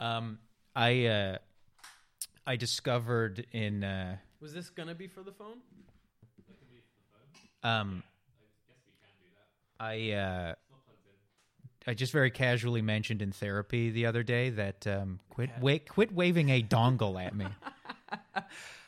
Um, I uh, I discovered in uh, Was this gonna be for the phone? um, I uh, I just very casually mentioned in therapy the other day that um, quit wa- quit waving a dongle at me.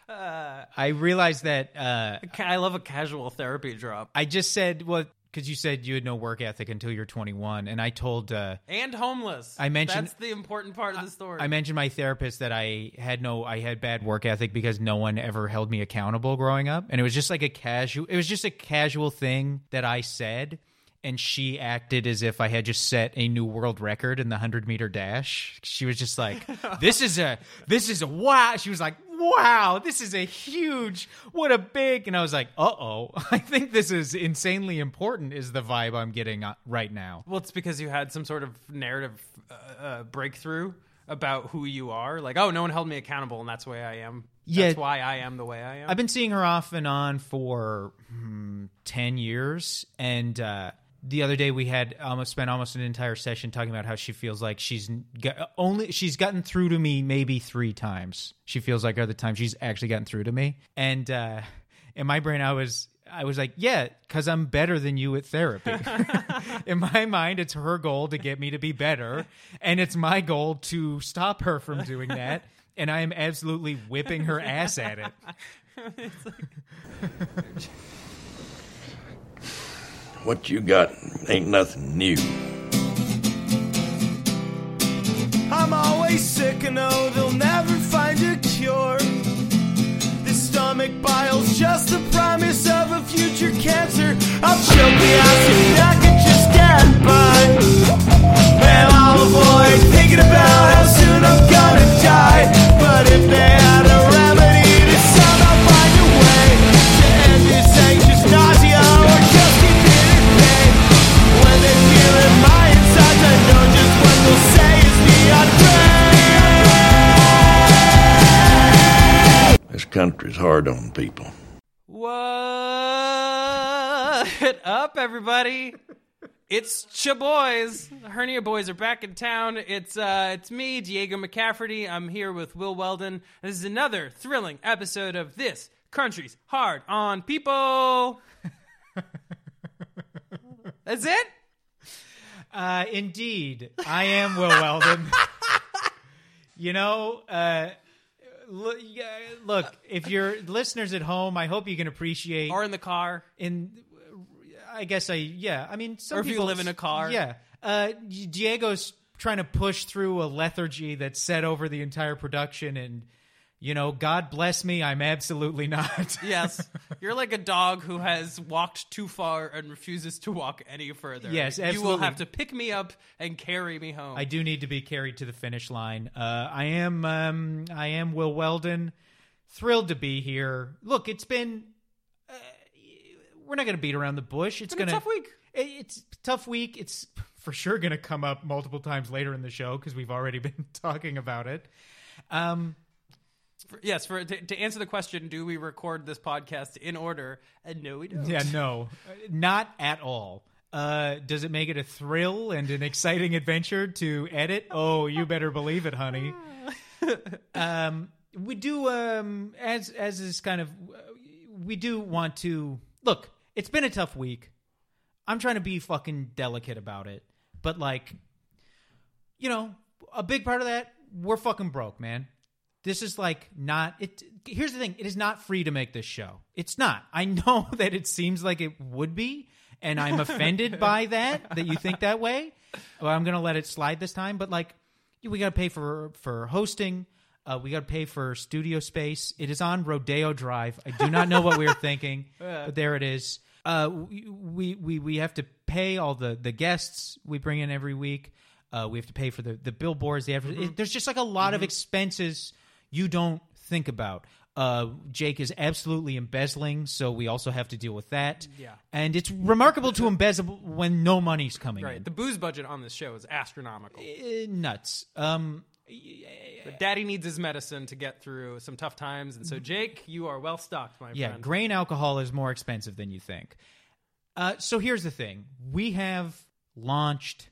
I realized that uh, I love a casual therapy drop. I just said well because you said you had no work ethic until you're 21, and I told. Uh, And homeless. I mentioned- that's the important part of the story. I mentioned my therapist that I had no, I had bad work ethic because no one ever held me accountable growing up, and it was just like a casual, it was just a casual thing that I said, and she acted as if I had just set a new world record in the hundred meter dash. She was just like, "This is a, this is a wow." She was like, "Wow, this is a huge, what a big," and I was like, "Uh oh, I think this is insanely important." Is the vibe I'm getting uh, right now? well, it's because you had some sort of narrative uh, uh, breakthrough about who you are. Like, oh, no one held me accountable, and that's the way I am. Yeah. That's why I am the way I am. I've been seeing her off and on for hmm, 10 years. And uh, the other day we had almost spent almost an entire session talking about how she feels like she's got, only she's gotten through to me maybe three times. She feels like other times she's actually gotten through to me. And uh, in my brain, I was. I was like, yeah, because I'm better than you at therapy. in my mind, it's her goal to get me to be better, and it's my goal to stop her from doing that. And I am absolutely whipping her ass at it. What you got ain't nothing new. I'm always sick and oh, they'll never find a cure. This stomach bile's just the promise of a future cancer. I'll choke the acid, I could just get by. And I'll avoid thinking about how soon I'm gonna die. Country's hard on people. What up, everybody? It's cha boys. Hernia boys are back in town. It's uh, it's me, Diego McCafferty. I'm here with Will Weldon. This is another thrilling episode of this country's hard on people. That's it. Uh, indeed, I am Will Weldon. you know, uh, look, look, if you're listeners at home, I hope you can appreciate. Or in the car. in, I guess I yeah. I mean, some Or if you people- live in a car. yeah. Uh, Diego's trying to push through a lethargy that's set over the entire production, and you know, God bless me, I'm absolutely not. Yes, you're like a dog who has walked too far and refuses to walk any further. Yes, You will have to pick me up and carry me home. I do need to be carried to the finish line. Uh, I am um, I am Will Weldon. Thrilled to be here. Look, it's been. Uh, we're not going to beat around the bush. It's a going tough week. It's tough week. It's for sure going to come up multiple times later in the show because we've already been talking about it. Um, For- yes, for to, to answer the question, do we record this podcast in order? And no, we don't. yeah, no, uh, not at all. Uh, does it make it a thrill and an exciting adventure to edit? Oh, you better believe it, honey. um, we do um, as as is kind of we do want to look. It's been a tough week. I'm trying to be fucking delicate about it, but like, you know, a big part of that we're fucking broke, man. This is like not it. Here's the thing: it is not free to make this show. It's not. I know that it seems like it would be, and I'm offended by that that you think that way. Well, I'm gonna let it slide this time, but like, we gotta pay for for hosting. Uh, we gotta pay for studio space. It is on Rodeo Drive. I do not know what we were thinking, but there it is. Uh, we, we we have to pay all the the guests we bring in every week. Uh, we have to pay for the the billboards. The adver- it- there's just like a lot of expenses you don't think about. Uh, Jake is absolutely embezzling, so we also have to deal with that. Yeah. and it's remarkable to embezzle when no money's coming Right. in. The booze budget on this show is astronomical. Uh, nuts. Um, But Daddy needs his medicine to get through some tough times, and so Jake, you are well stocked, my Yeah, friend. Yeah, grain alcohol is more expensive than you think. Uh, so here's the thing: we have launched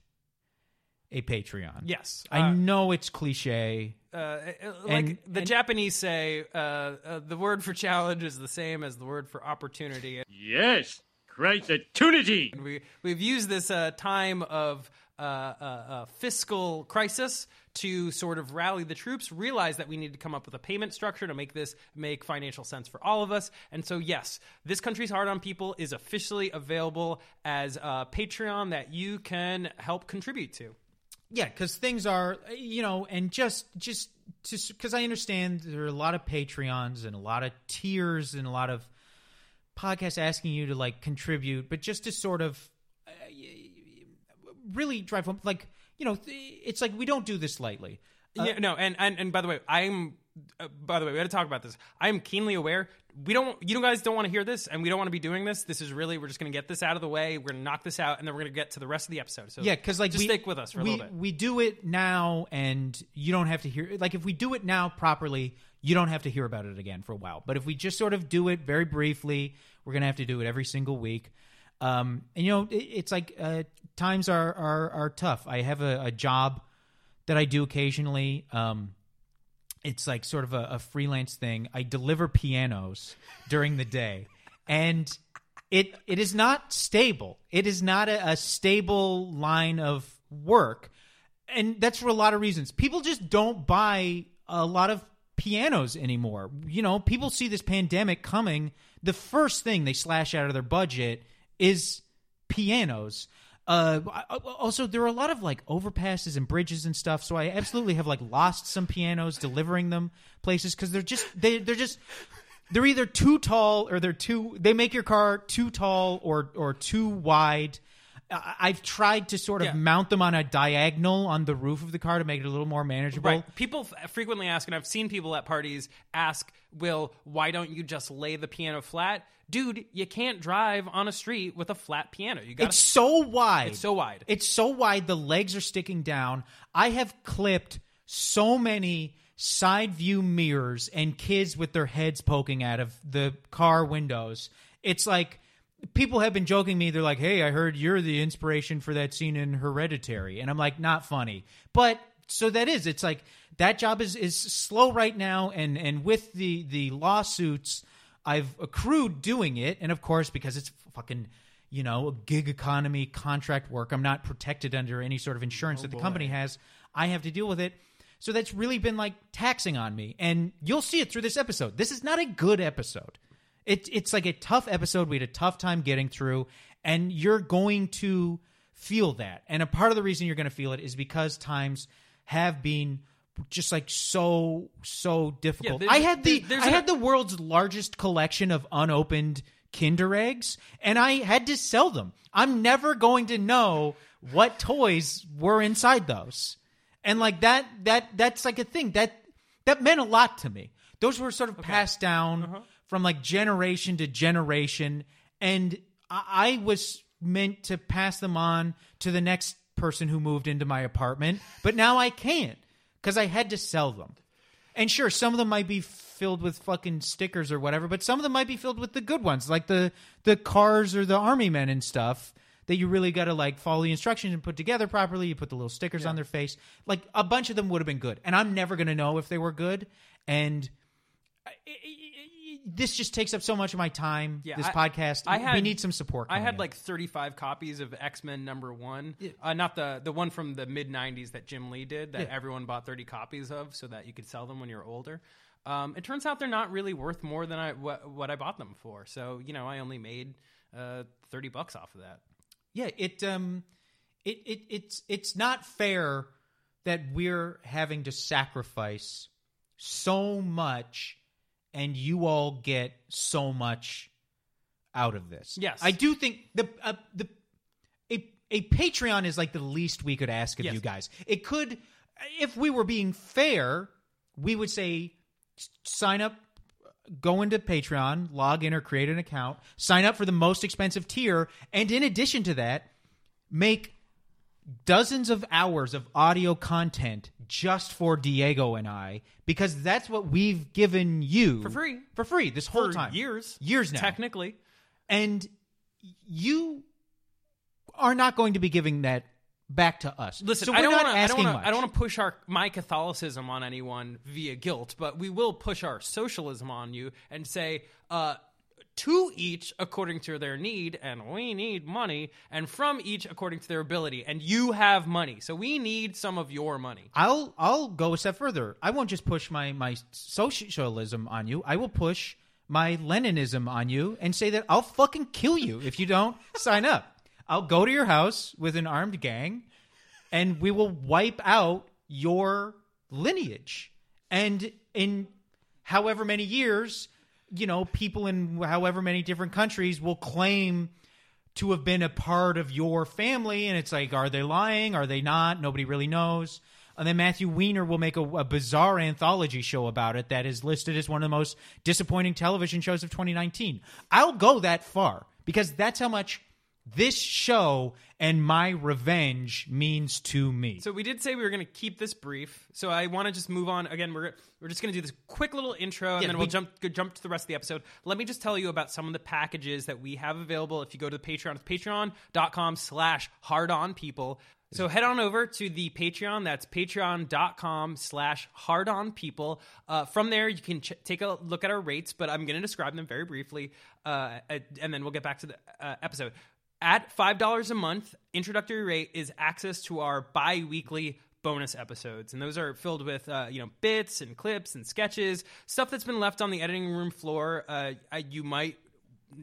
a Patreon. Yes. I Uh, know it's cliche. Uh, uh, like And- the and- Japanese say, uh, uh, the word for challenge is the same as the word for opportunity. Yes, great opportunity. And we we've used this uh, time of uh, uh, uh, fiscal crisis to sort of rally the troops, realize that we need to come up with a payment structure to make this make financial sense for all of us. And so, yes, this country's hard on people is officially available as a Patreon that you can help contribute to. Yeah, because things are, you know, and just just just because I understand there are a lot of Patreons and a lot of tiers and a lot of podcasts asking you to like contribute, but just to sort of uh, really drive home, like you know, it's like we don't do this lightly. yeah, no, and, and and by the way, I'm uh, by the way, we had to talk about this. I am keenly aware. We don't, you guys don't want to hear this, and we don't want to be doing this. This is really, we're just going to get this out of the way. We're going to knock this out, and then we're going to get to the rest of the episode. So Yeah, because like just we, stick with us for a little bit. We do it now, and you don't have to hear. Like if we do it now properly, you don't have to hear about it again for a while. But if we just sort of do it very briefly, we're gonna have to do it every single week. Um, and you know, it, it's like uh, times are, are are tough. I have a, a job that I do occasionally. Um, it's like sort of a, a freelance thing. I deliver pianos during the day, and it it is not stable. It is not a, a stable line of work, and that's for a lot of reasons. People just don't buy a lot of pianos anymore. You know, people see this pandemic coming. The first thing they slash out of their budget is pianos. Uh, also, there are a lot of like overpasses and bridges and stuff. So I absolutely have like lost some pianos delivering them places because they're just they they're just they're either too tall or they're too they make your car too tall or or too wide. I've tried to sort of Yeah. mount them on a diagonal on the roof of the car to make it a little more manageable. Right. People f- frequently ask, and I've seen people at parties ask, Will, why don't you just lay the piano flat? Dude, you can't drive on a street with a flat piano. You got It's so wide. It's so wide. It's so wide. The legs are sticking down. I have clipped so many side view mirrors and kids with their heads poking out of the car windows. It's like people have been joking me. They're like, "Hey, I heard you're the inspiration for that scene in Hereditary," and I'm like, "Not funny." But so that is. It's like that job is is slow right now, and and with the the lawsuits. I've accrued doing it, and of course, because it's fucking, you know, a gig economy contract work, I'm not protected under any sort of insurance oh, that the company has. I have to deal with it. So that's really been like taxing on me, and you'll see it through this episode. This is not a good episode. It, it's like a tough episode. We had a tough time getting through, and you're going to feel that. And a part of the reason you're going to feel it is because times have been just like so so difficult. there's- I had the I had the world's largest collection of unopened Kinder eggs, and I had to sell them. I'm never going to know what toys were inside those, and like that that that's like a thing that that meant a lot to me. Those were sort of passed down uh-huh. From like generation to generation, and I, I was meant to pass them on to the next person who moved into my apartment, but now I can't because I had to sell them. And sure, some of them might be filled with fucking stickers or whatever, but some of them might be filled with the good ones, like the the cars or the army men and stuff that you really got to like follow the instructions and put together properly. You put the little stickers on their face. Like a bunch of them would have been good, and I'm never going to know if they were good. And this just takes up so much of my time. Yeah, this I- podcast. I we need some support. I had in. like 35 copies of X Men number one. Uh, not the the one from the mid 90s that Jim Lee did that Yeah. everyone bought 30 copies of so that you could sell them when you're older. Um, it turns out they're not really worth more than I what, what I bought them for. So you know, I only made uh, 30 bucks off of that. yeah it um it, it it's it's not fair that we're having to sacrifice so much and you all get so much out of this Yes. i do think the uh, the a, a patreon is like the least we could ask of Yes. you guys it could if we were being fair we would say sign up go into Patreon, log in or create an account, sign up for the most expensive tier, and in addition to that, make dozens of hours of audio content just for Diego and I because that's what we've given you For free. For free this whole For time. years. Years now. Technically. And you are not going to be giving that back to us. Listen, so I don't want to. I don't want to. I don't want to push our my Catholicism on anyone via guilt, but we will push our socialism on you and say, uh, to each according to their need, and we need money, and from each according to their ability, and you have money, so we need some of your money. I'll I'll go a step further. I won't just push my my socialism on you. I will push my Leninism on you and say that I'll fucking kill you if you don't sign up. I'll go to your house with an armed gang and we will wipe out your lineage. And in however many years, you know, people in however many different countries will claim to have been a part of your family. And it's like, are they lying? Are they not? Nobody really knows. And then Matthew Weiner will make a, a bizarre anthology show about it that is listed as one of the most disappointing television shows of 2019. I'll go that far because that's how much this show and my revenge means to me. So we did say we were going to keep this brief. So I want to just move on. Again, we're we're just going to do this quick little intro, and Yeah, then we- we'll jump jump to the rest of the episode. Let me just tell you about some of the packages that we have available. If you go to the Patreon, it's patreon.com slash hard on people. So head on over to the Patreon. That's patreon.com slash hard on people. Uh, from there, you can ch- take a look at our rates, but I'm going to describe them very briefly, uh, and then we'll get back to the uh, episode. At $5 a month, introductory rate is access to our bi weekly bonus episodes. And those are filled with, uh, you know, bits and clips and sketches, stuff that's been left on the editing room floor. Uh, you might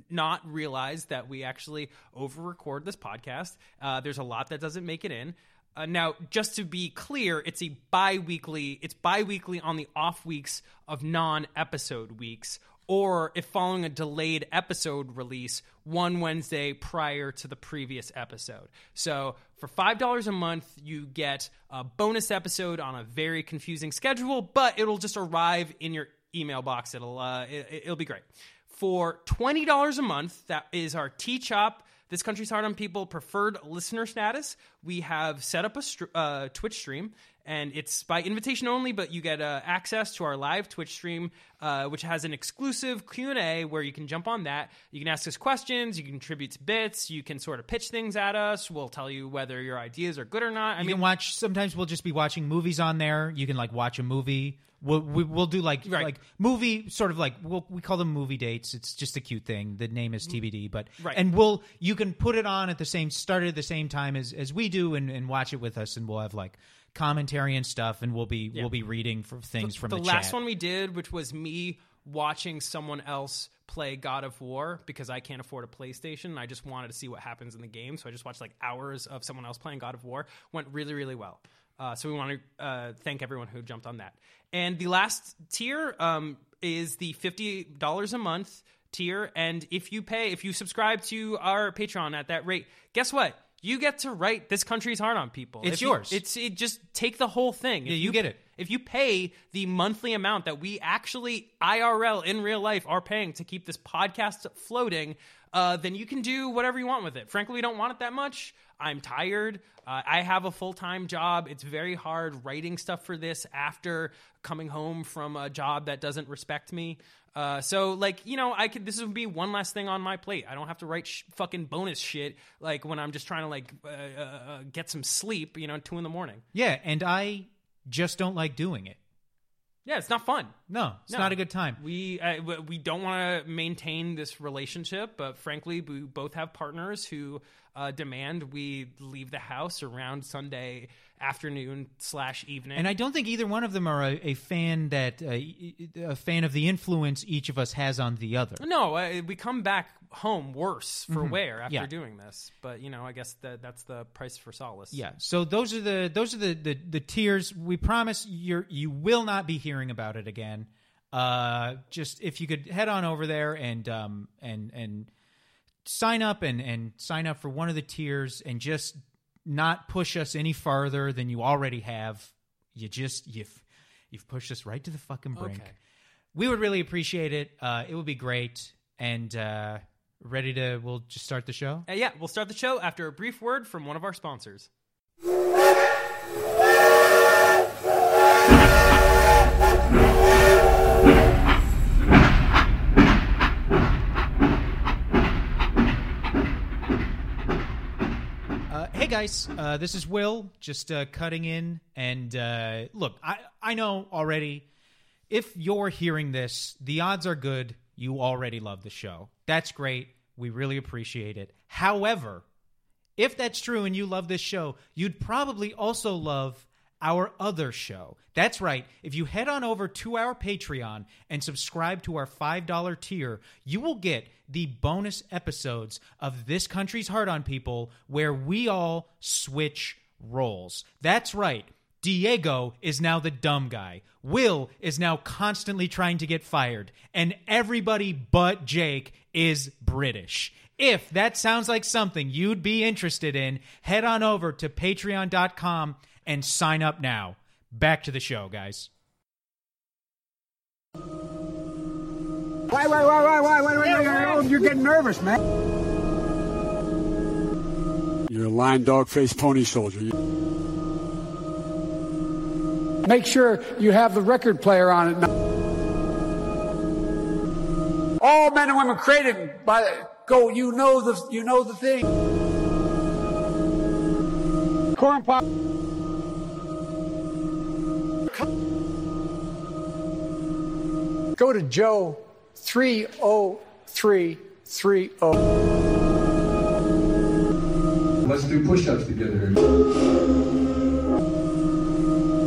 not realize that we actually over record this podcast. Uh, there's a lot that doesn't make it in. Uh, now, just to be clear, it's a bi-weekly. It's bi-weekly on the off weeks of non-episode weeks, or if following a delayed episode release, one Wednesday prior to the previous episode. So, for five dollars a month, you get a bonus episode on a very confusing schedule, but it'll just arrive in your email box. It'll uh, it, it'll be great. For twenty dollars a month, that is our T Chop. This country's hard on people preferred listener status. We have set up a str- uh, Twitch stream, and it's by invitation only. But you get uh, access to our live Twitch stream, uh, which has an exclusive Q and A where you can jump on that. You can ask us questions. You can contribute to bits. You can sort of pitch things at us. We'll tell you whether your ideas are good or not. I you mean, can watch. Sometimes we'll just be watching movies on there. You can like watch a movie. We'll we, we'll do like Right. like movie sort of like we'll, we call them movie dates. It's just a cute thing. The name is TBD, but Right. and we'll you can put it on at the same start at the same time as as we do and, and watch it with us, and we'll have like commentary and stuff, and we'll be we'll be reading for things from the, the last chat. one we did, which was me watching someone else play God of War because I can't afford a PlayStation. I just wanted to see what happens in the game, so I just watched like hours of someone else playing God of War. Went really, really well. Uh, so we want to uh, thank everyone who jumped on that. And the last tier um, is the fifty dollars a month tier, and if you pay, if you subscribe to our Patreon at that rate, guess what? You get to write this country's hard on people. It's If you- yours. it's it just take the whole thing. If Yeah, you get it. if you pay the monthly amount that we actually IRL in real life are paying to keep this podcast floating, uh, then you can do whatever you want with it. Frankly, we don't want it that much. I'm tired. Uh, I have a full time job. It's very hard writing stuff for this after coming home from a job that doesn't respect me. Uh, so like you know, I could. This would be one less thing on my plate. I don't have to write sh- fucking bonus shit like when I'm just trying to like uh, uh, uh, get some sleep. You know, two in the morning. yeah, and I just don't like doing it. Yeah, it's not fun. No, it's No. not a good time. We uh, we don't want to maintain this relationship, but frankly, we both have partners who uh, demand we leave the house around Sunday afternoon slash evening. And I don't think either one of them are a, a fan that uh, a fan of the influence each of us has on the other. no, uh, we come back home worse for wear after Mm-hmm. Yeah. doing this. But you know, I guess that that's the price for solace. Yeah. So those are the those are the the, the tiers. We promise you're you will not be hearing about it again. Uh, just if you could head on over there and um and and sign up and and sign up for one of the tiers and just not push us any farther than you already have. You just you've you've pushed us right to the fucking brink. Okay. We would really appreciate it. Uh, it would be great. And uh, ready to we'll just start the show. Uh, yeah, we'll start the show after a brief word from one of our sponsors. Uh, hey guys. Uh, this is Will, just uh, cutting in. And uh, look, I, I know already if you're hearing this, the odds are good you already love the show. That's great. We really appreciate it. However, if that's true and you love this show, you'd probably also love our other show. That's right. If you head on over to our Patreon and subscribe to our $5 tier, you will get the bonus episodes of This Country's Hard on People where we all switch roles. That's right. Diego is now the dumb guy. Will is now constantly trying to get fired. And everybody but Jake is British. If that sounds like something you'd be interested in, head on over to patreon.com and sign up now. Back to the show, guys. Wait, wait, wait, wait, wait, wait, wait! You're getting nervous, man. You're a lying dog faced pony soldier. Make sure you have the record player on it. All men and women created by go. You know the you know the thing. Corn pop. Go to Joe three oh three three oh. Let's do push-ups together.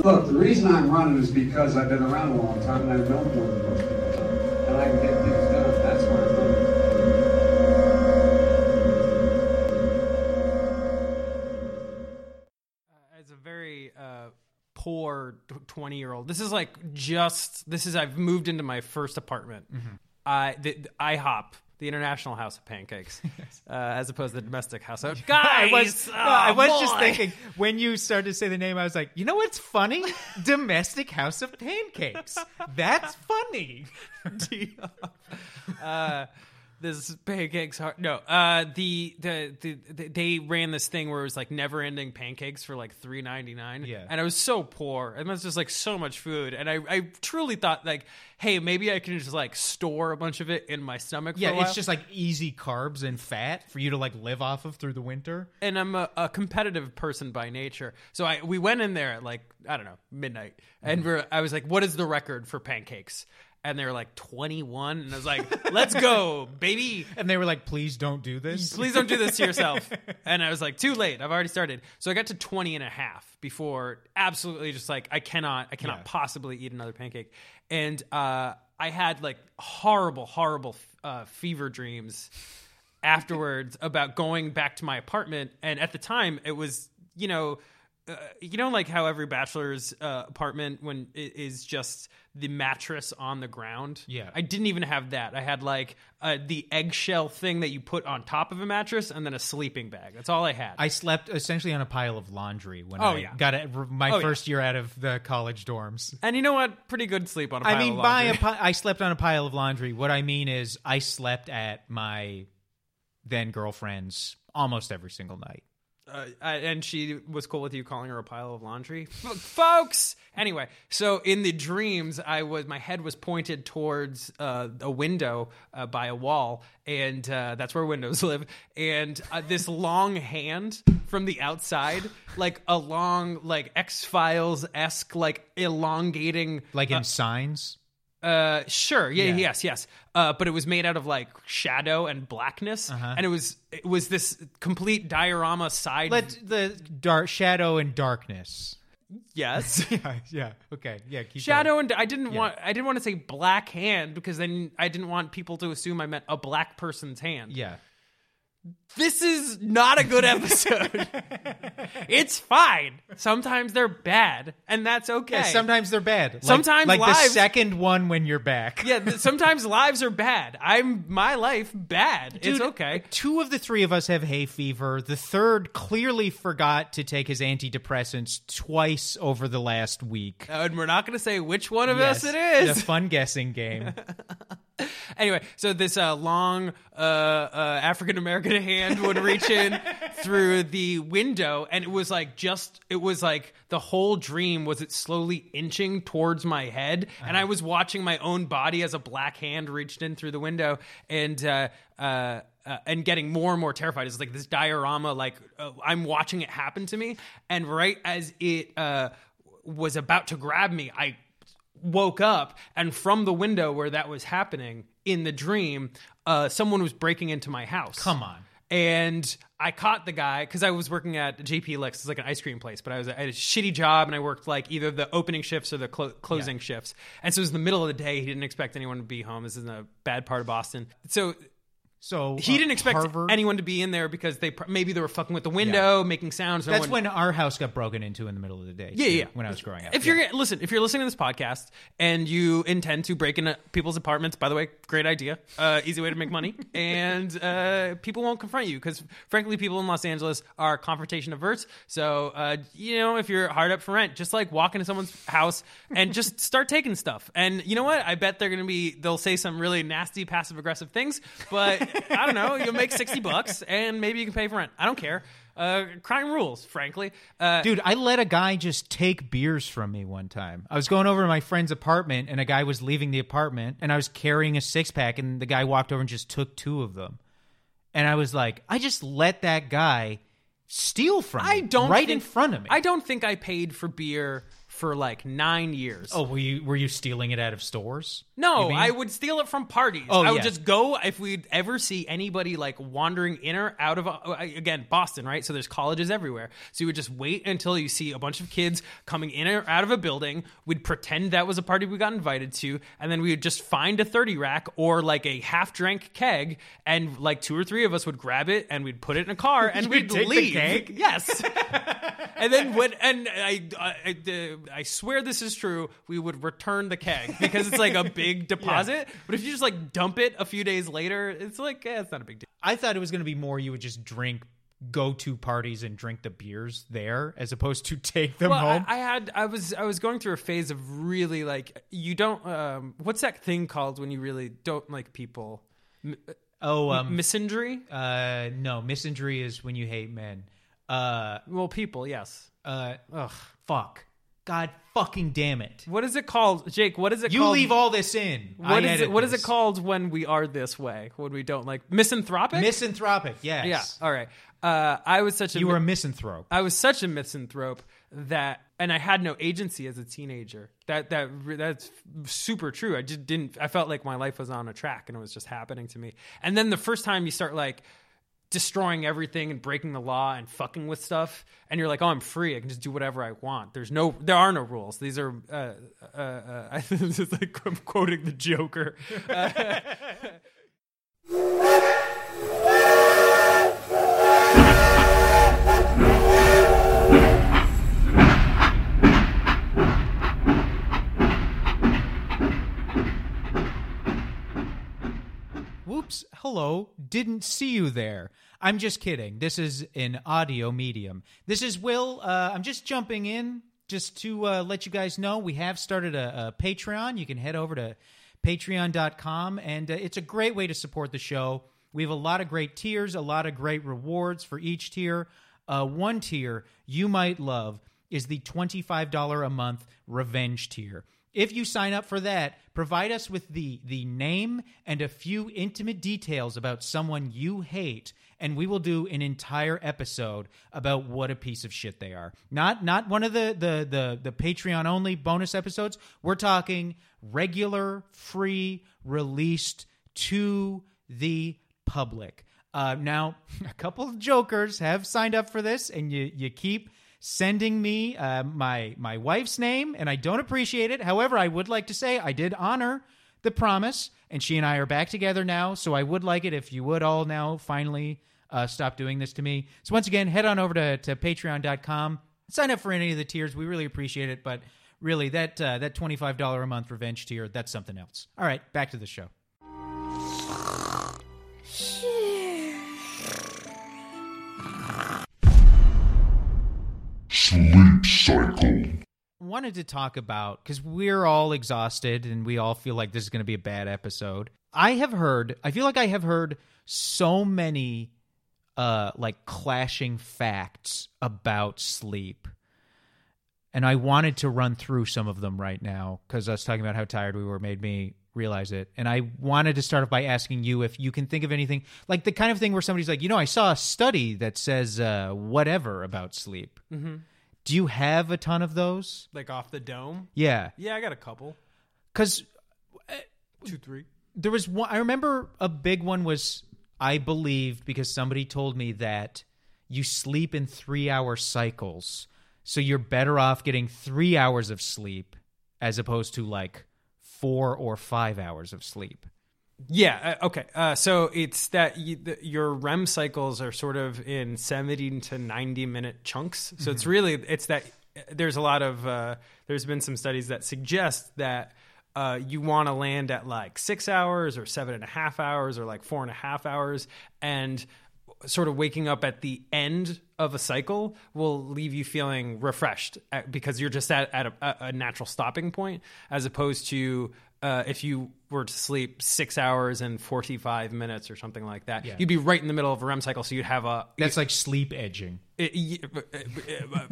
Look, the reason I'm running is because I've been around a long time and I know more than most people. And I can get things done. Poor 20 year old this is like just this is i've moved into my first apartment I the, the ihop the international house of pancakes uh, as opposed to the domestic house of guys I was, oh, I was just thinking when you started to say the name, I was like, you know what's funny? Domestic House of Pancakes. That's funny. uh, this pancakes hard. No, uh, the, the the the they ran this thing where it was like never ending pancakes for like three ninety nine. Yeah. and I was so poor, and that's just like so much food, and I I truly thought like, hey, maybe I can just like store a bunch of it in my stomach. For Yeah, a while. it's just like easy carbs and fat for you to like live off of through the winter. and I'm a, a competitive person by nature. So I we went in there at like I don't know midnight, and we're, I was like, "What is the record for pancakes?" And they were like 21, and I was like, "Let's go, baby!" And they were like, please don't do this. Please don't do this to yourself. And I was like, too late. I've already started. So I got to 20 and a half before absolutely just like, I cannot, I cannot Yeah. possibly eat another pancake. And uh, I had like horrible, horrible uh, fever dreams afterwards about going back to my apartment. And at the time, it was, you know, uh, you know, like how every bachelor's uh, apartment when it is just the mattress on the ground. Yeah. I didn't even have that. I had like uh, the eggshell thing that you put on top of a mattress, and then a sleeping bag. That's all I had. I slept essentially on a pile of laundry when Oh, I yeah. got it, my Oh, yeah. first year out of the college dorms. and you know what? Pretty good sleep on a pile of I mean, by a pi- I slept on a pile of laundry. What I mean is, I slept at my then girlfriend's almost every single night. Uh, and she was cool with you calling her a pile of laundry, folks. Anyway, so in the dreams, I was my head was pointed towards uh, a window uh, by a wall, and uh, that's where windows live. And uh, this long hand from the outside, like a long, like X Files esque, like elongating, Like in Signs. Uh, sure. Yeah. Yeah. Yes. Yes. Uh, but it was made out of like shadow and blackness, Uh-huh. and it was it was this complete diorama side. Let the dark shadow and darkness. yes. Yeah, yeah. Okay, yeah. Keep Shadow and I didn't want I didn't want to say black hand because then I didn't want people to assume I meant a black person's hand. Yeah. This is not a good episode. it's fine. Sometimes they're bad, and that's okay. Yeah, sometimes they're bad. Like- Sometimes like, the second one when you're back. yeah, th- sometimes lives are bad. I'm my life bad. it's Dude, okay. Two of the three of us have hay fever. The third clearly forgot to take his antidepressants twice over the last week. Uh, and we're not going to say which one of Yes, us it is. The fun guessing game. anyway, so this uh, long uh, uh, African American hand would reach in through the window, and it was like just it was like the whole dream was it slowly inching towards my head, and I was watching my own body as a black hand reached in through the window, and uh, uh, uh, uh, and getting more and more terrified. It's like this diorama, like uh, I'm watching it happen to me, and right as it uh, was about to grab me, I woke up, and from the window where that was happening in the dream, uh, someone was breaking into my house. Come on. And I caught the guy because I was working at JP Licks, it's like an ice cream place, but I was I had a shitty job and I worked like either the opening shifts or the clo- closing shifts. And so it was the middle of the day. He didn't expect anyone to be home. This is in a bad part of Boston. So So he uh, didn't expect Harvard. anyone to be in there because they pr- maybe they were fucking with the window, making sounds. No That's one- when our house got broken into in the middle of the day. yeah, too, yeah. When I was growing up. If Yeah. you're listen, if you're listening to this podcast and you intend to break into people's apartments, by the way, great idea, uh, easy way to make money, and uh, people won't confront you because, frankly, people in Los Angeles are confrontation averse. So, uh, you know, if you're hard up for rent, just like walk into someone's house and just start taking stuff. And you know what? I bet they're gonna be they'll say some really nasty passive aggressive things, but I don't know. You'll make sixty bucks and maybe you can pay for rent. I don't care. Uh, crime rules, frankly. Uh, Dude, I let a guy just take beers from me one time. I was going over to my friend's apartment and a guy was leaving the apartment and I was carrying a six pack and the guy walked over and just took two of them. And I was like, I just let that guy steal from me I don't right think- in front of me. I don't think I paid for beer for like nine years. oh, were you were you stealing it out of stores? no, I would steal it from parties. Oh, I would yeah. just go if we'd ever see anybody like wandering in or out of uh, again Boston, right? So there's colleges everywhere. So you would just wait until you see a bunch of kids coming in or out of a building. We'd pretend that was a party we got invited to, and then we would just find a thirty rack or like a half drank keg, and like two or three of us would grab it and we'd put it in a car and we'd take the leave. keg? Yes. and then when and I I, I, swear this is true. We would return the keg because it's like a big deposit. But if you just like dump it a few days later, it's like eh, it's not a big deal. I thought it was going to be more you would just drink go to parties and drink the beers there as opposed to take them Well, home. I, I had I was I was going through a phase of really like you don't um what's that thing called when you really don't like people oh, um misinjury uh no, misinjury is when you hate men. Uh well people yes uh ugh, fuck. God fucking damn it. what is it called Jake what is it You called leave all this in. What is it what is it called when we are this way when we don't like misanthropic Misanthropic, yes. yeah all right uh I was such a You were a misanthrope. I was such a misanthrope that, and I had no agency as a teenager. That that that's super true. I just didn't. I felt like my life was on a track, and it was just happening to me. And then the first time you start like destroying everything and breaking the law and fucking with stuff, and you're like, oh, I'm free. I can just do whatever I want. There's no, there are no rules. These are. Uh, uh, uh, I this is like I'm quoting the Joker. hello, didn't see you there. I'm just kidding. This is an audio medium. This is Will. Uh, I'm just jumping in just to uh, let you guys know we have started a, a Patreon. You can head over to patreon.com, and uh, it's a great way to support the show. We have a lot of great tiers, a lot of great rewards for each tier. Uh, one tier you might love is the $25 a month revenge tier. If you sign up for that, provide us with the the name and a few intimate details about someone you hate and we will do an entire episode about what a piece of shit they are. Not not one of the the the, the Patreon only bonus episodes. We're talking regular free released to the public. Uh, now, a couple of jokers have signed up for this, and you you keep sending me uh, my my wife's name, and I don't appreciate it. However, I would like to say I did honor the promise, and she and I are back together now. So I would like it if you would all now finally uh, stop doing this to me. So once again, head on over to, to Patreon.com, sign up for any of the tiers. We really appreciate it, but really that uh, that twenty five dollar a month revenge tier that's something else. All right, back to the show. Sleep cycle. wanted to talk about because we're all exhausted and we all feel like this is going to be a bad episode. I have heard, I feel like I have heard so many uh like clashing facts about sleep. and I wanted to run through some of them right now because us talking about how tired we were made me realize it. And I wanted to start off by asking you if you can think of anything like the kind of thing where somebody's like, you know, I saw a study that says uh, whatever about sleep. Mm-hmm. Do you have a ton of those? Like off the dome. Yeah, Yeah, I got a couple. because uh, Two, three. there was one. I remember a big one was I believed because somebody told me that you sleep in three hour cycles, so you're better off getting three hours of sleep as opposed to like four or five hours of sleep. Yeah. Uh, okay. Uh, so it's that you, the, your REM cycles are sort of in seventy to ninety minute chunks. So it's really it's that there's a lot of uh, there's been some studies that suggest that uh, you want to land at like six hours or seven and a half hours or like four and a half hours and sort of waking up at the end of a cycle will leave you feeling refreshed at, because you're just at, at a, a natural stopping point as opposed to uh, if you were to sleep six hours and 45 minutes or something like that Yeah. you'd be right in the middle of a REM cycle so you'd have a That's like sleep edging. it-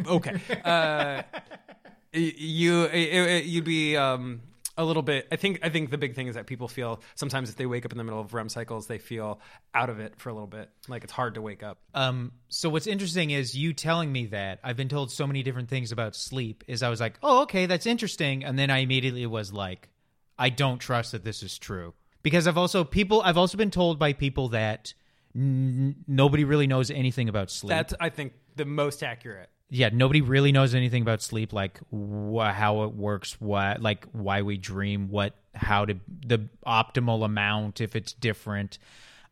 okay. Uh, you it- you'd be um, a little bit. I think I think the big thing is that people feel sometimes if they wake up in the middle of REM cycles, they feel out of it for a little bit. Like it's hard to wake up. Um, so what's interesting is you telling me that I've been told so many different things about sleep. Is I was like, oh, okay, that's interesting, and then I immediately was like, I don't trust that this is true because I've also people I've also been told by people that n- nobody really knows anything about sleep. That's I think the most accurate. yeah, nobody really knows anything about sleep, like wh- how it works, what like why we dream, what how to the optimal amount if it's different.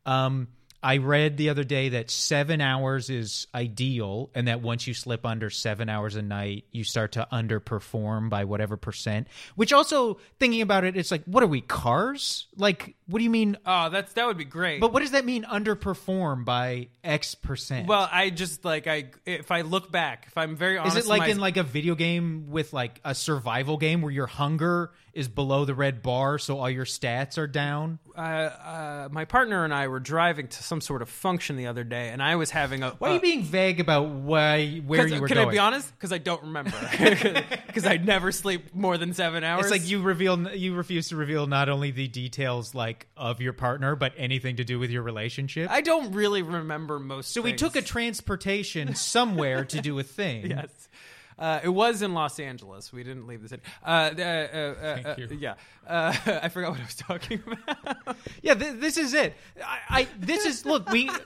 Um, I read the other day that seven hours is ideal, and that once you slip under seven hours a night, you start to underperform by whatever percent. Which also, thinking about it, it's like, what are we cars? Like, what do you mean? Oh, that's that would be great. But what does that mean? Underperform by X percent? well, I just like I if I look back, if I'm very Is it like my- in like a video game with like a survival game where your hunger is below the red bar, so all your stats are down? uh, uh, my partner and I were driving to some sort of function the other day, and I was having a. Why are you being vague about why where you were can going? I be honest? Because I don't remember. Because I never sleep more than seven hours. It's like you reveal you refuse to reveal not only the details like of your partner, but anything to do with your relationship. I don't really remember most. so we took a transportation somewhere to do a thing. yes. Uh, it was in Los Angeles. We didn't leave the city. Uh, uh, uh, uh, Thank you. Yeah, uh, I forgot what I was talking about. Yeah, th- this is it. I, I this is look we.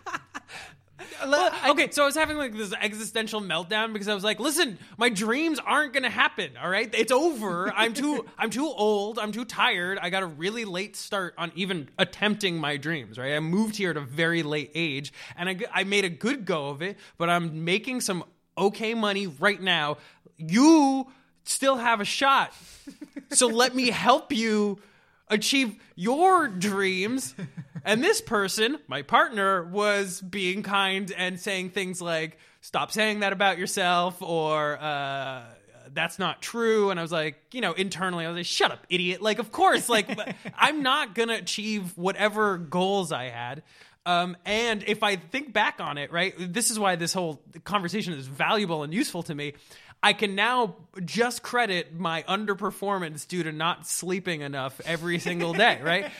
I- okay, so I was having like this existential meltdown because I was like, "Listen, my dreams aren't going to happen. All right, it's over. I'm too, I'm too old. I'm too tired. I got a really late start on even attempting my dreams. Right, I moved here at a very late age, and I made a good go of it. But I'm making some okay money right now. You still have a shot, so let me help you achieve your dreams. And this person, my partner, was being kind and saying things like, stop saying that about yourself or, uh, that's not true. And I was like, you know, internally, I was like, shut up, idiot. Like, of course, like, I'm not going to achieve whatever goals I had. Um, and if I think back on it, right, this is why this whole conversation is valuable and useful to me. I can now just credit my underperformance due to not sleeping enough every single day, right?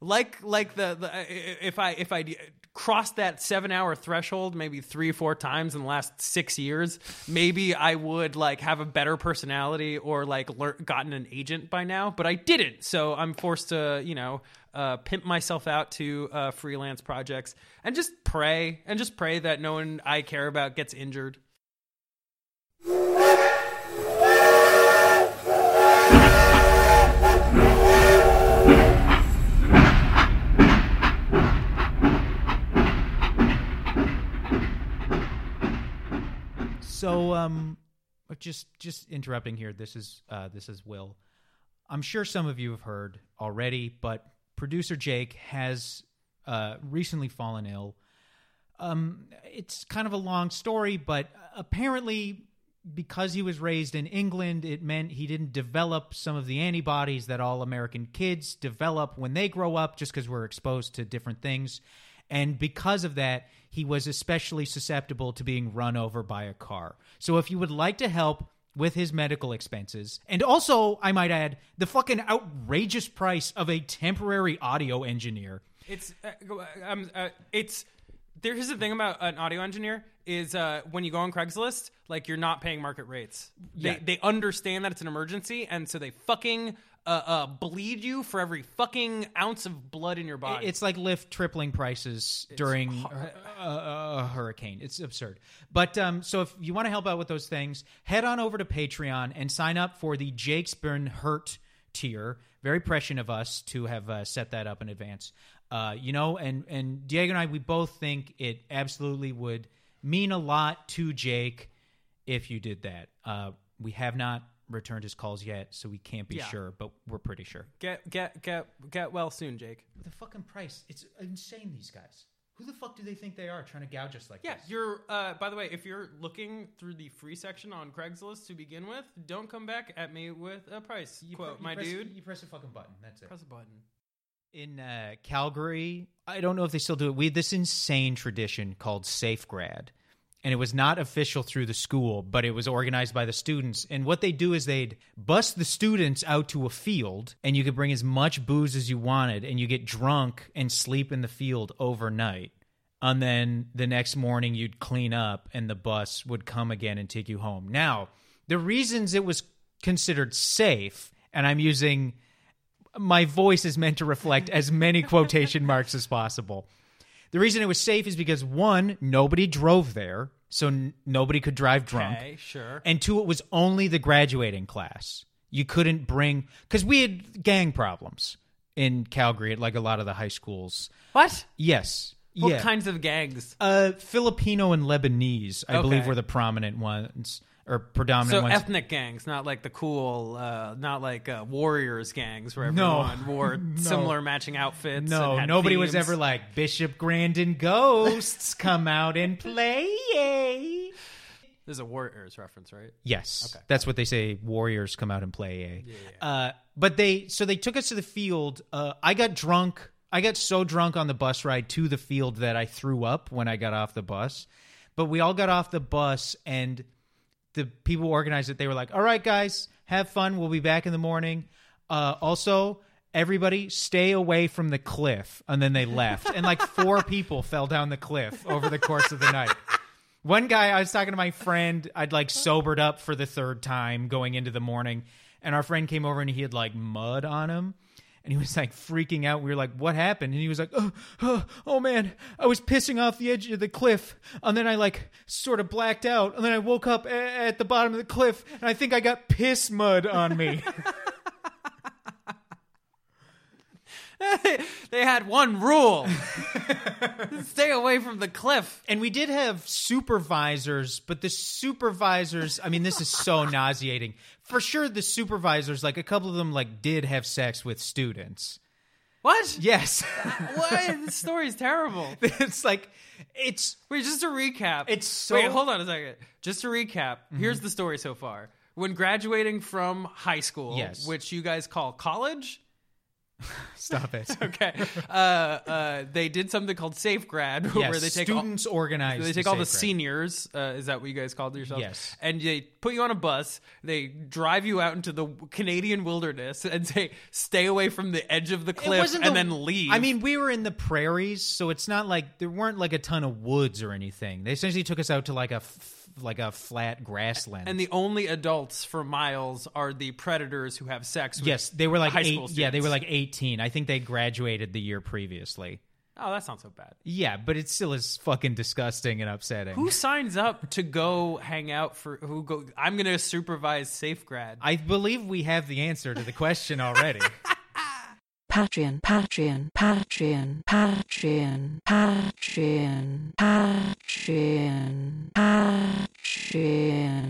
like like the, the if I if I crossed that seven hour threshold maybe three or four times in the last six years, maybe I would like have a better personality or like lear- gotten an agent by now. But I didn't, so I'm forced to you know uh, pimp myself out to uh, freelance projects and just pray and just pray that no one I care about gets injured. So, um, just just interrupting here. This is uh, this is Will. I'm sure some of you have heard already, but producer Jake has uh, recently fallen ill. Um, it's kind of a long story, but apparently, because he was raised in England, it meant he didn't develop some of the antibodies that all American kids develop when they grow up, just because we're exposed to different things. And because of that, he was especially susceptible to being run over by a car. So if you would like to help with his medical expenses. And also, I might add, the fucking outrageous price of a temporary audio engineer. It's uh, uh, um, uh, it's there's the thing about an audio engineer is uh, when you go on Craigslist, like you're not paying market rates. They Yeah. they understand that it's an emergency, and so they fucking uh, uh, bleed you for every fucking ounce of blood in your body. It's like Lyft tripling prices during a, a, a hurricane. It's absurd. But um, so if you want to help out with those things, head on over to Patreon and sign up for the Jake's Burn Hurt tier. Very prescient of us to have uh, set that up in advance. Uh, you know, and and Diego and I, we both think it absolutely would mean a lot to Jake if you did that. Uh, we have not returned his calls yet, so we can't be Yeah. sure, but we're pretty sure. get get get get well soon, Jake. The fucking price. It's insane, these guys. Who the fuck do they think they are trying to gouge us like this? Yeah, this? you're. Uh, by the way, if you're looking through the free section on Craigslist to begin with, don't come back at me with a price You quote, you my press- dude. You press a fucking button. That's it. Press a button. In uh, Calgary, I don't know if they still do it. We had this insane tradition called Safe Grad. And it was not official through the school, but it was organized by the students. And what they do is they'd bust the students out to a field, and you could bring as much booze as you wanted, and you get drunk and sleep in the field overnight. And then the next morning, you'd clean up, and the bus would come again and take you home. Now, the reasons it was considered safe, and I'm using my voice is meant to reflect as many quotation marks as possible. The reason it was safe is because one, nobody drove there, so n- nobody could drive drunk. Okay, sure. And two, it was only the graduating class. You couldn't bring because we had gang problems in Calgary at like a lot of the high schools. What? Yes. What yeah. kinds of gangs? Uh, Filipino and Lebanese, I believe, were the prominent ones or predominant So ones. ethnic gangs, not like the cool, uh, not like uh, warriors gangs where No. everyone wore No. similar matching outfits. and No, nobody was ever like Bishop Grandin ghosts come out and play. There's a warriors reference, right? Yes, Okay. that's what they say. Warriors come out and play. A. Uh, but they so they took us to the field. Uh, I got drunk. I got so drunk on the bus ride to the field that I threw up when I got off the bus. But we all got off the bus and the people organized it. They were like, "All right, guys, have fun. We'll be back in the morning." Uh, also. Everybody stay away from the cliff. And then they left. And like four people fell down the cliff over the course of the night. One guy, I was talking to my friend, I'd like sobered up for the third time going into the morning, and our friend came over and he had like mud on him. And he was like freaking out. We were like, "What happened?" And he was like, "Oh, oh, oh man, I was pissing off the edge of the cliff, and then I like sort of blacked out, and then I woke up a- at the bottom of the cliff, and I think I got piss mud on me." they had one rule: stay away from the cliff. And we did have supervisors, but the supervisors, I mean, this is so nauseating. For sure, the supervisors, like a couple of them, like did have sex with students. What? Yes. what? This story's terrible. it's like, it's, Wait, just to recap. It's so- Mm-hmm. Wait, hold on a second. Just to recap, here's the story so far. When graduating from high school, Yes. which you guys call college, stop it. okay, uh, uh, they did something called Safe Grad, Yes, where they take students all, organized. They take the all the Grad. seniors. Uh, is that what you guys called yourselves? Yes. And they put you on a bus. They drive you out into the Canadian wilderness and say, "Stay away from the edge of the cliff," and the- then leave. I mean, we were in the prairies, so it's not like there weren't like a ton of woods or anything. They essentially took us out to like a f- like a flat grassland. and the only adults for miles are the predators who have sex. with yes, they were like high eight, school yeah, they were like eighteen. I think they graduated the year previously. Oh, that's not so bad. Yeah, but it still is fucking disgusting and upsetting. Who signs up to go hang out for who go I'm going to supervise Safe Grad. I believe we have the answer to the question already. Patreon, Patreon, Patreon, Patreon, Patreon, Patreon, Patreon.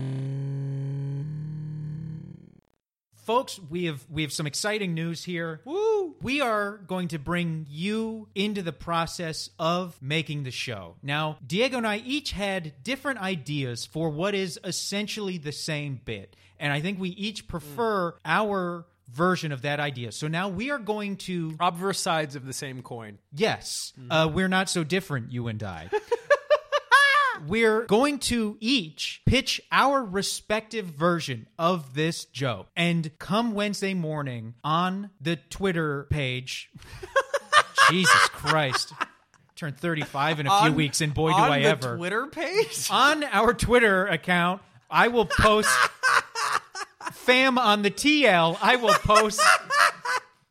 Folks, we have we have some exciting news here. Woo! We are going to bring you into the process of making the show. Now, Diego and I each had different ideas for what is essentially the same bit. And I think we each prefer our version of that idea. So now we are going to Obverse sides of the same coin. Yes, uh, we're not so different, you and I. we're going to each pitch our respective version of this joke. And come Wednesday morning on the Twitter page, Jesus Christ. Turn 35 in a few On- weeks, and boy, do on I the ever. Twitter page. on our Twitter account, I will post fam on the TL. I will post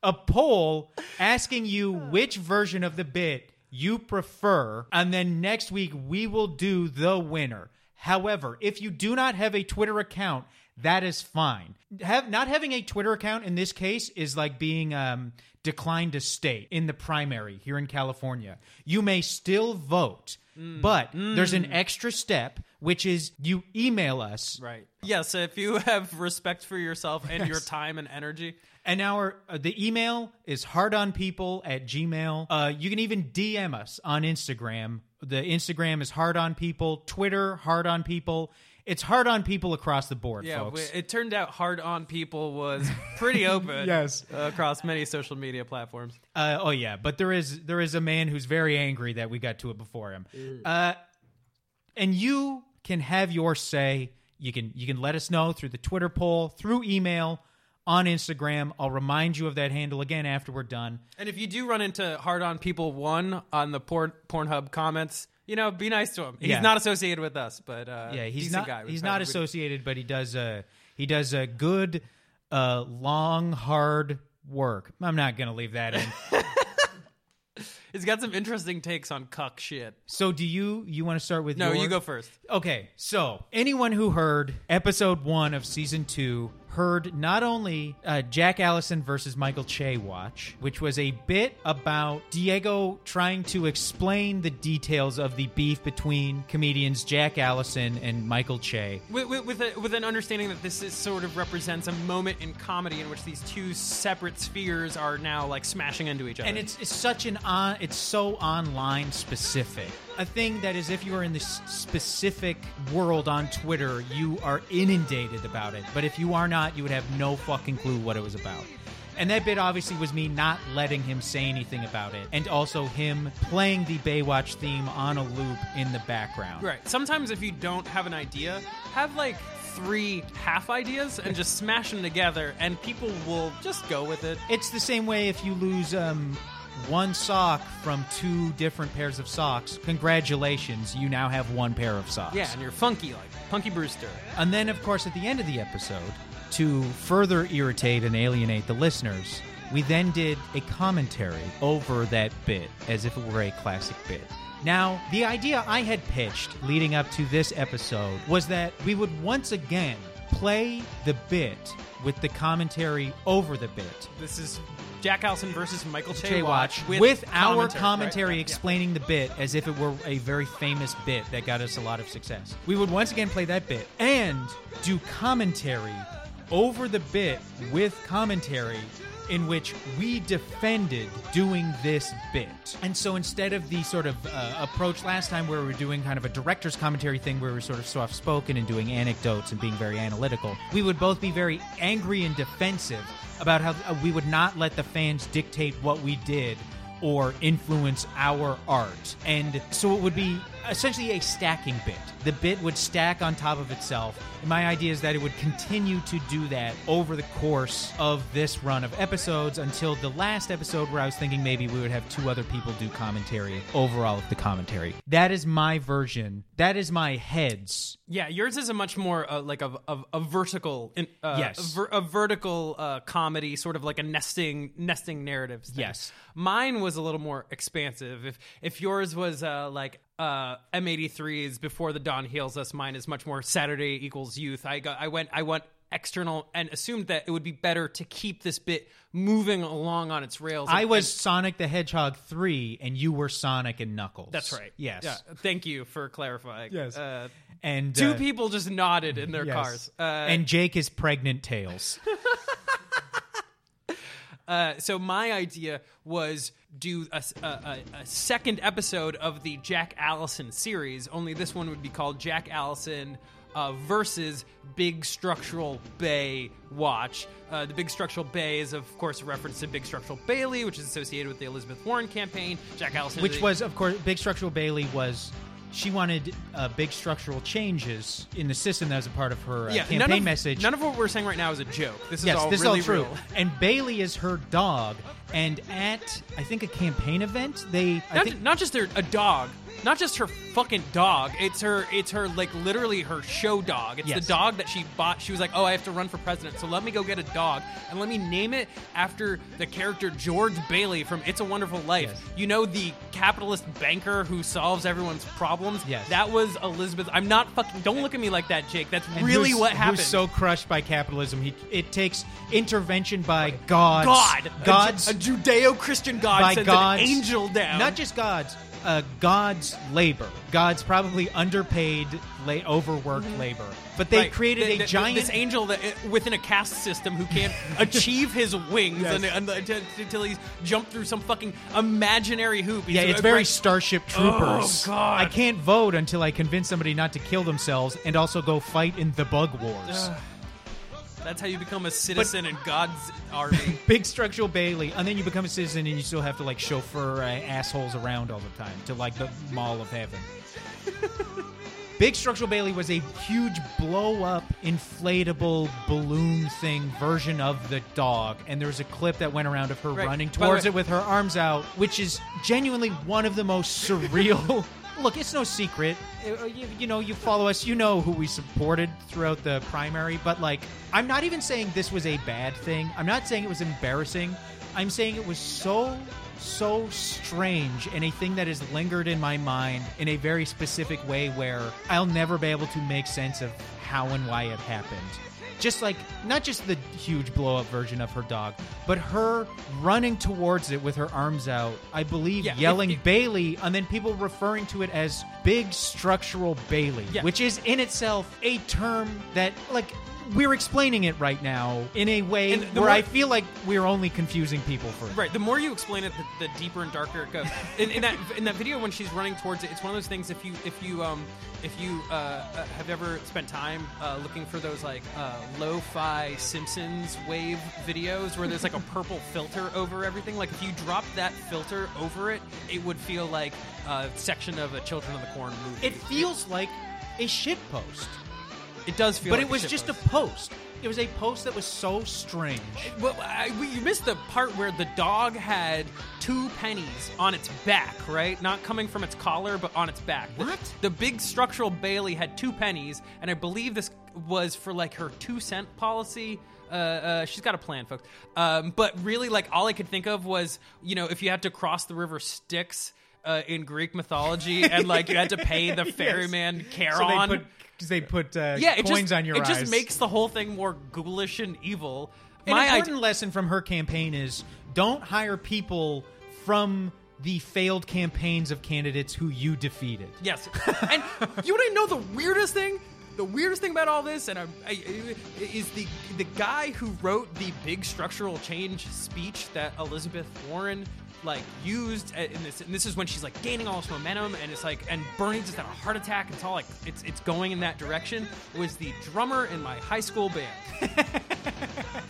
a poll asking you which version of the bit you prefer, and then next week we will do the winner. However, if you do not have a Twitter account, that is fine. Have not having a Twitter account in this case is like being um, declined to state in the primary here in California. You may still vote, but there's an extra step, which is you email us Right. Yes, if you have respect for yourself and your time and energy. And our uh, the email is hardonpeople at gmail. Uh, you can even DM us on Instagram. The Instagram is hard on people. Twitter hard on people. It's hard on people across the board, Yeah, folks. it turned out hard on people was pretty open. Yes. across many social media platforms. Uh, oh yeah, but there is there is a man who's very angry that we got to it before him. Uh, and you can have your say. You can you can let us know through the Twitter poll, through email, on Instagram. I'll remind you of that handle again after we're done. And if you do run into hard on people one on the porn Pornhub comments, you know, be nice to him. He's Yeah. not associated with us, but uh, yeah, he's decent not guy. He's not associated, but he does uh he does a good uh long hard work. I'm not gonna leave that in. He's got some interesting takes on cuck shit. so do you you want to start with No, your- you go first. Okay, so anyone who heard episode one of season two heard not only uh, Jack Allison versus Michael Che watch, which was a bit about Diego trying to explain the details of the beef between comedians Jack Allison and Michael Che. With, with, with, a, with an understanding that this is sort of represents a moment in comedy in which these two separate spheres are now like smashing into each other. And it's, it's such an on it's so online specific. A thing that is if you are in this specific world on Twitter, you are inundated about it. But if you are not, you would have no fucking clue what it was about. And that bit obviously was me not letting him say anything about it, and also him playing the Baywatch theme on a loop in the background. Right. Sometimes if you don't have an idea, have like three half ideas and just smash them together, and people will just go with it. It's the same way if you lose um, one sock from two different pairs of socks. Congratulations, you now have one pair of socks. Yeah, and you're funky like Punky Brewster. And then, of course, at the end of the episode, to further irritate and alienate the listeners, we then did a commentary over that bit as if it were a classic bit. Now, the idea I had pitched leading up to this episode was that we would once again play the bit with the commentary over the bit. This is Jack Allison versus Michael Che, Watch Watch with, our right? commentary Yeah. explaining the bit as if it were a very famous bit that got us a lot of success. We would once again play that bit and do commentary over the bit with commentary in which we defended doing this bit. And so instead of the sort of uh, approach last time where we were doing kind of a director's commentary thing where we were sort of soft spoken and doing anecdotes and being very analytical, we would both be very angry and defensive about how uh, we would not let the fans dictate what we did or influence our art. And so it would be essentially a stacking bit. The bit would stack on top of itself. And my idea is that it would continue to do that over the course of this run of episodes until the last episode where I was thinking maybe we would have two other people do commentary over all of the commentary. That is my version. That is my heads. Yeah, yours is a much more uh, like a, a, a vertical, uh, Yes. a, ver- a vertical uh, comedy, sort of like a nesting nesting narratives. thing. Yes. mine was a little more expansive. If if yours was uh, like uh, M83's before the dawn heals us, mine is much more Saturday equals youth. I got I went I went external and assumed that it would be better to keep this bit moving along on its rails. I And- was and- Sonic the Hedgehog 3 and you were Sonic and Knuckles. that's right. Yes. Yeah. Thank you for clarifying. Yes. Uh, And two uh, people just nodded in their yes. cars. Uh, and Jake is pregnant tails. Uh, so my idea was do a, a- a- a second episode of the Jack Allison series. Only this one would be called Jack Allison uh, versus Big Structural Bay Watch. Uh, the Big Structural Bay is, of course, a reference to Big Structural Bailey, which is associated with the Elizabeth Warren campaign. Jack Allison, is which was of course big structural bailey was she wanted uh, big structural changes in the system that was a part of her uh, yeah, campaign none of, message. None of what we're saying right now is a joke. This is yes, all this really is all true. real. And Bailey is her dog. And at I think a campaign event, they I Not, think not just her, a dog, not just her fucking dog. It's her. It's her like literally her show dog. It's Yes. the dog that she bought. She was like, oh, I have to run for president, so let me go get a dog and let me name it after the character George Bailey from It's a Wonderful Life. Yes. You know the capitalist banker who solves everyone's problems. Yes. that was Elizabeth. I'm not fucking. Don't look at me like that, Jake. That's and really who's- what happened. Who's so crushed by capitalism, he it takes intervention by gods, God, gods, a, Ju- a Judeo-Christian God by sends gods, an angel down. Not just gods, uh, God's labor. God's probably underpaid, la- overworked labor. But they Mm-hmm. Right. created The- a the- giant. this angel that uh, within a caste system who can't achieve his wings Yes. and, and, until, until he's jumped through some fucking imaginary hoop. He's yeah, a- it's very right- Starship Troopers. Oh, God. I can't vote until I convince somebody not to kill themselves and also go fight in the Bug Wars. That's how you become a citizen in God's army. Big structural Bailey, and then you become a citizen, and you still have to like chauffeur uh, assholes around all the time to like the Mall of Heaven. Big structural Bailey was a huge blow up inflatable balloon thing version of the dog, and there was a clip that went around of her Right. running By the towards way- it with her arms out, which is genuinely one of the most surreal. Look, it's no secret. Uh, You, you know, you follow us. You know who we supported throughout the primary. But like, I'm not even saying this was a bad thing. I'm not saying it was embarrassing. I'm saying it was so so strange and a thing that has lingered in my mind in a very specific way where I'll never be able to make sense of how and why it happened. Just like not just the huge blow up version of her dog, but her running towards it with her arms out, I believe Yeah, if- yelling if- Bailey, and then people referring to it as big structural Bailey, Yeah. which is in itself a term that, like, we're explaining it right now in a way where more- I feel like we're only confusing people for it. Right. The more you explain it, the, the deeper and darker it goes. In, in that in that video, when she's running towards it, it's one of those things. If you if you um if you uh, uh, have ever spent time uh, looking for those like uh, lo-fi Simpsons wave videos where there's like a purple filter over everything, like if you drop that filter over it, it would feel like a section of a Children of the Corn movie. It feels like a shit post. It does feel, but like it was shit just post. a post. It was a post that was so strange. Well, I, you missed the part where the dog had two pennies on its back, right? Not coming from its collar, but on its back. The- What? The, big structural Bailey had two pennies, and I believe this was for like her two cent policy. Uh, uh, she's got a plan, folks. Um, but really, like all I could think of was, you know, if you had to cross the river Styx. Uh, in Greek mythology, and like you had to pay the ferryman Charon. So they put, 'cause they put uh, yeah, coins just, on your it eyes. It just makes the whole thing more ghoulish and evil. An My idea- important lesson from her campaign is don't hire people from the failed campaigns of candidates who you defeated. Yes, and you want to know the weirdest thing? The weirdest thing about all this, and I, I, is the the guy who wrote the big structural change speech that Elizabeth Warren like used uh, in this. And this is when she's like gaining all this momentum, and it's like, and Bernie just had a heart attack. And it's all like it's it's going in that direction. Was the drummer in my high school band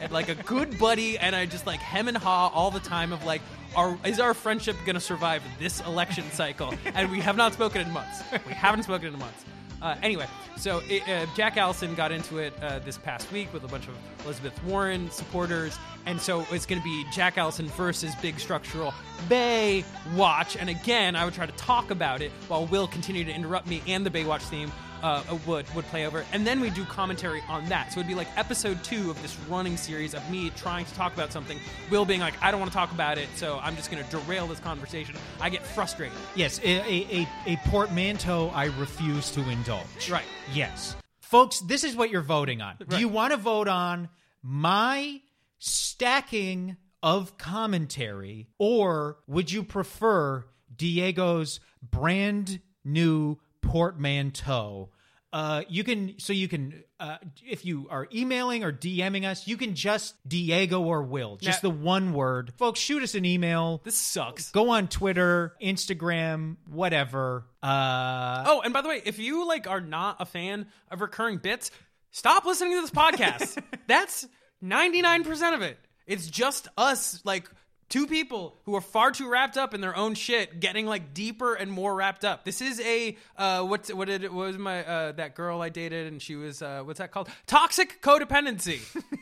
and like a good buddy, and I just like hem and haw all the time of like, our, is our friendship gonna survive this election cycle? And we have not spoken in months. We haven't spoken in months. Uh, anyway, so it, uh, Jack Allison got into it uh, this past week with a bunch of Elizabeth Warren supporters, and so it's going to be Jack Allison versus Big Structural Bay Watch. And again, I would try to talk about it while Will continue to interrupt me and the Baywatch theme uh, would would play over, and then we do commentary on that. So it'd be like episode two of this running series of me trying to talk about something, Will being like, I don't want to talk about it, so I'm just going to derail this conversation. I get frustrated. Yes, a, a, a, a portmanteau I refuse to indulge. Right. Yes. Folks, this is what you're voting on. Do you want to vote on my stacking of commentary, or would you prefer Diego's brand new portmanteau? Uh, you can so you can uh, if you are emailing or DMing us, you can just Diego or Will, just Now- the one word. Folks, shoot us an email. This sucks. Go on Twitter, Instagram, whatever. Uh, Oh, and by the way, if you like are not a fan of recurring bits, stop listening to this podcast. That's 99% of it. It's just us like two people who are far too wrapped up in their own shit getting like deeper and more wrapped up this is a uh what's what did it what was my uh that girl i dated and she was uh what's that called toxic codependency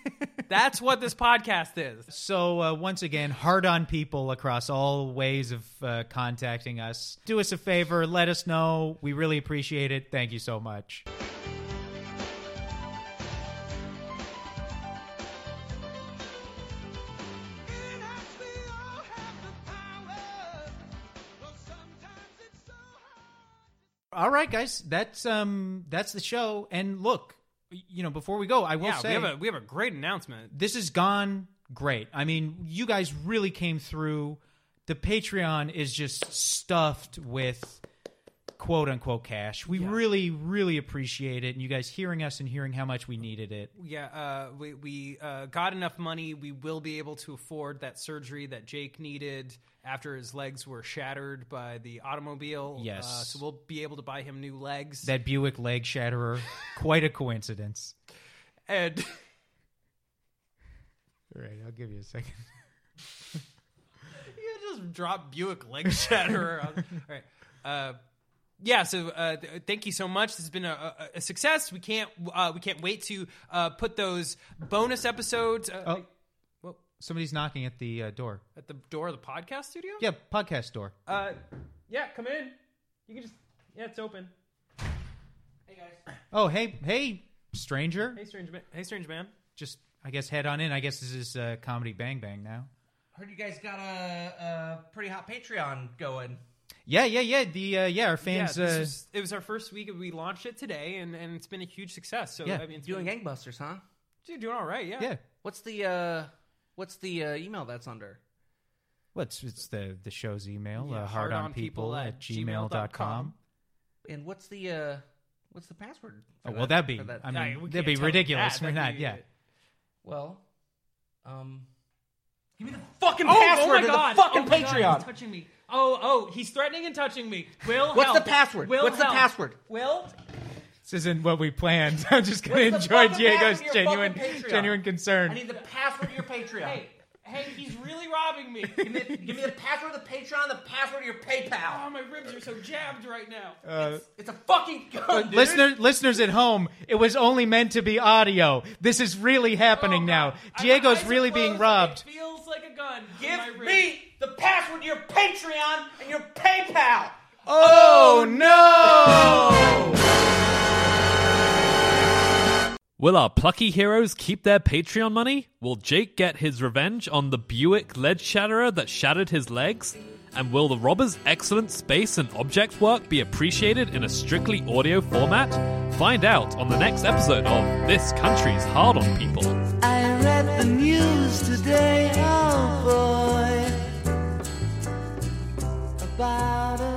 that's what this podcast is So uh, once again, hard on people across all ways of uh, contacting us. Do us a favor, let us know. We really appreciate it. Thank you so much. All right, guys, that's um that's the show. And look, you know, before we go, I will yeah say we have a we have a great announcement this has gone great. I mean, you guys really came through. The Patreon is just stuffed with quote unquote cash. We really, really appreciate it. And you guys hearing us and hearing how much we needed it. yeah uh we we uh got enough money we will be able to afford that surgery that jake needed after his legs were shattered by the automobile Yes. uh, so we'll be able to buy him new legs That Buick leg shatterer, quite a coincidence. and All right, I'll give you a second. you just drop Buick leg shatterer. on- All right. Yeah. So uh, th- thank you so much. This has been a, a, a success. We can't uh, we can't wait to uh, put those bonus episodes uh, Oh, well, somebody's knocking at the uh, door. at the door of the podcast studio. Yeah, podcast door. Uh, yeah. Come in. You can just yeah. It's open. Hey guys. Oh, hey, hey, stranger. Hey strange man. Hey strange man. Just, I guess, head on in. I guess this is uh, Comedy Bang Bang now. Heard you guys got a, a pretty hot Patreon going. Yeah, yeah, yeah. The uh, yeah, our fans. yeah, uh, was, it was our first week. We launched it today, and, and it's been a huge success. So Yeah. I mean, it's Doing been, gangbusters, huh? Dude, doing all right. Yeah. yeah. What's the uh what's the uh, email that's under? What's it's the the show's email? Yeah, uh, hardonpeople hardonpeople at gmail.com. And what's the uh what's the password? for Oh, well, that- that'd be. for that? I mean, we that'd be ridiculous. that. We're That'd not. be- Yeah. well, um Give me the fucking Oh, password oh my to god! the fucking oh my God, Patreon. he's touching me. Oh, oh, he's threatening and touching me. Will, What's help. the password? Will, What's the help. password? Will, This isn't what we planned. I'm just going to What's the enjoy fucking Diego's to your genuine, Patreon? genuine concern. I need the password to your Patreon. hey, hey, he's really robbing me. Give me, give me the password of the Patreon, the password of your PayPal. oh, my ribs are so jabbed right now. Uh, It's a fucking gun, dude. Listener, listeners at home, it was only meant to be audio. This is really happening Oh, now. Diego's my eyes are really being robbed. It feels like a gun. Give me the password to your Patreon and your PayPal. Oh no! Will our plucky heroes keep their Patreon money? Will Jake get his revenge on the Buick lead shatterer that shattered his legs? And will the robber's excellent space and object work be appreciated in a strictly audio format? Find out on the next episode of This Country's Hard on People. I read the news today, oh boy, about a